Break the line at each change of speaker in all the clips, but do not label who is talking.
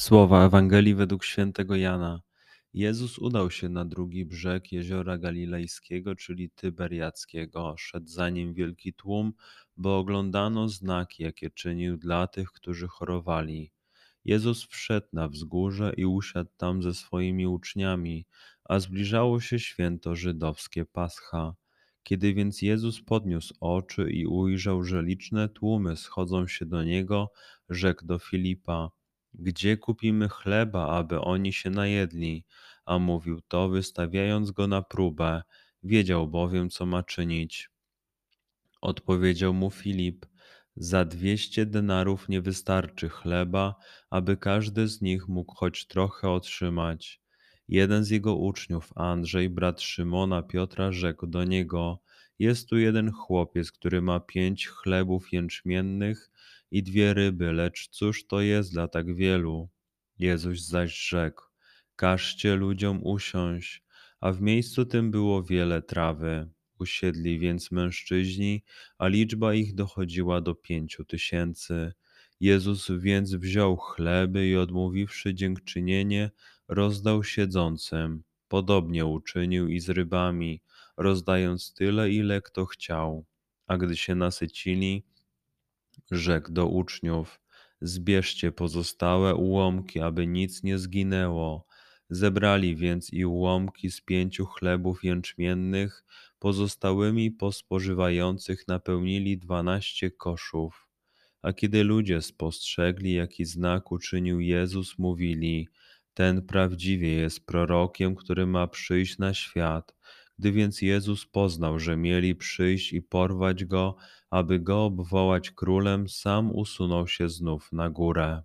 Słowa Ewangelii według świętego Jana. Jezus udał się na drugi brzeg jeziora Galilejskiego, czyli Tyberiackiego. Szedł za nim wielki tłum, bo oglądano znaki, jakie czynił dla tych, którzy chorowali. Jezus wszedł na wzgórze i usiadł tam ze swoimi uczniami, a zbliżało się święto żydowskie Pascha. Kiedy więc Jezus podniósł oczy i ujrzał, że liczne tłumy schodzą się do niego, rzekł do Filipa: gdzie kupimy chleba, aby oni się najedli? A mówił to, wystawiając go na próbę, wiedział bowiem, co ma czynić. Odpowiedział mu Filip: Za dwieście denarów nie wystarczy chleba, aby każdy z nich mógł choć trochę otrzymać. Jeden z jego uczniów, Andrzej, brat Szymona Piotra, rzekł do niego: Jest tu jeden chłopiec, który ma pięć chlebów jęczmiennych i dwie ryby, lecz cóż to jest dla tak wielu? Jezus zaś rzekł: Każcie ludziom usiąść, a w miejscu tym było wiele trawy. Usiedli więc mężczyźni, a liczba ich dochodziła do pięciu tysięcy. Jezus więc wziął chleby i odmówiwszy dziękczynienie, rozdał siedzącym. Podobnie uczynił i z rybami, rozdając tyle, ile kto chciał. A gdy się nasycili, rzekł do uczniów: Zbierzcie pozostałe ułomki, aby nic nie zginęło. Zebrali więc i ułomki z pięciu chlebów jęczmiennych, pozostałymi po spożywających napełnili dwanaście koszów. A kiedy ludzie spostrzegli, jaki znak uczynił Jezus, mówili: Ten prawdziwie jest prorokiem, który ma przyjść na świat. Gdy więc Jezus poznał, że mieli przyjść i porwać go, aby go obwołać królem, sam usunął się znów na górę.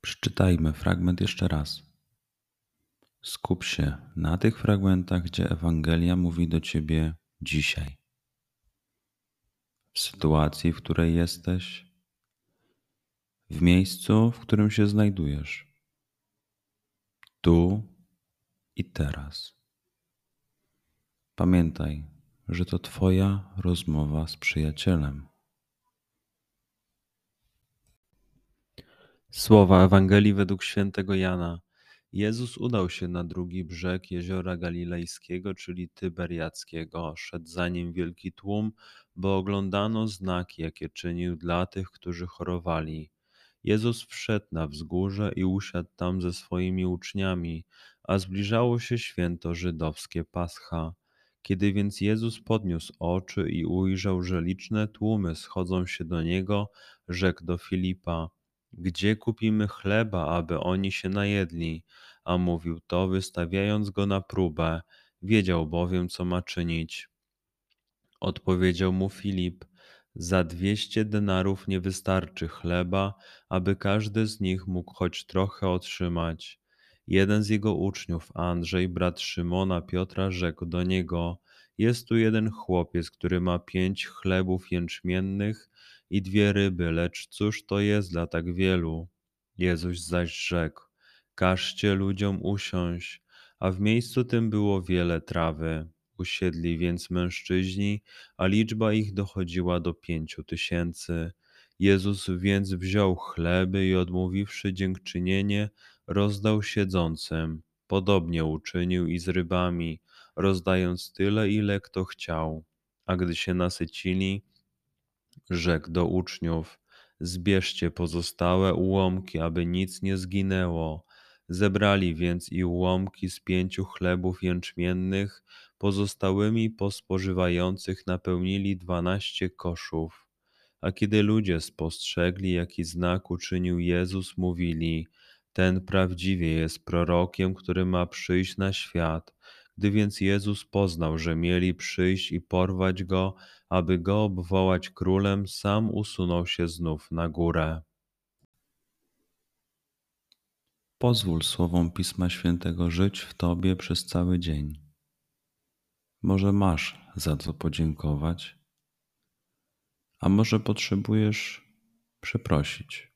Przeczytajmy fragment jeszcze raz. Skup się na tych fragmentach, gdzie Ewangelia mówi do ciebie dzisiaj. W sytuacji, w której jesteś, w miejscu, w którym się znajdujesz. Tu i teraz. Pamiętaj, że to Twoja rozmowa z przyjacielem. Słowa Ewangelii według świętego Jana. Jezus udał się na drugi brzeg jeziora Galilejskiego, czyli Tyberiackiego. Szedł za nim wielki tłum, bo oglądano znaki, jakie czynił dla tych, którzy chorowali. Jezus wszedł na wzgórze i usiadł tam ze swoimi uczniami, a zbliżało się święto żydowskie Pascha. Kiedy więc Jezus podniósł oczy i ujrzał, że liczne tłumy schodzą się do niego, rzekł do Filipa: Gdzie kupimy chleba, aby oni się najedli? A mówił to, wystawiając go na próbę, wiedział bowiem, co ma czynić. Odpowiedział mu Filip: Za dwieście denarów nie wystarczy chleba, aby każdy z nich mógł choć trochę otrzymać. Jeden z jego uczniów, Andrzej, brat Szymona Piotra, rzekł do niego: Jest tu jeden chłopiec, który ma pięć chlebów jęczmiennych i dwie ryby, lecz cóż to jest dla tak wielu? Jezus zaś rzekł: Każcie ludziom usiąść, a w miejscu tym było wiele trawy. Usiedli więc mężczyźni, a liczba ich dochodziła do pięciu tysięcy. Jezus więc wziął chleby i odmówiwszy dziękczynienie, rozdał siedzącym. Podobnie uczynił i z rybami, rozdając tyle, ile kto chciał. A gdy się nasycili, Rzekł do uczniów: Zbierzcie pozostałe ułomki, aby nic nie zginęło. Zebrali więc i ułomki z pięciu chlebów jęczmiennych, pozostałymi po spożywających napełnili dwanaście koszów. A kiedy ludzie spostrzegli, jaki znak uczynił Jezus, mówili: Ten prawdziwie jest prorokiem, który ma przyjść na świat. Gdy więc Jezus poznał, że mieli przyjść i porwać go, aby go obwołać królem, sam usunął się znów na górę. Pozwól słowom Pisma Świętego żyć w Tobie przez cały dzień. Może masz za co podziękować, a może potrzebujesz przeprosić.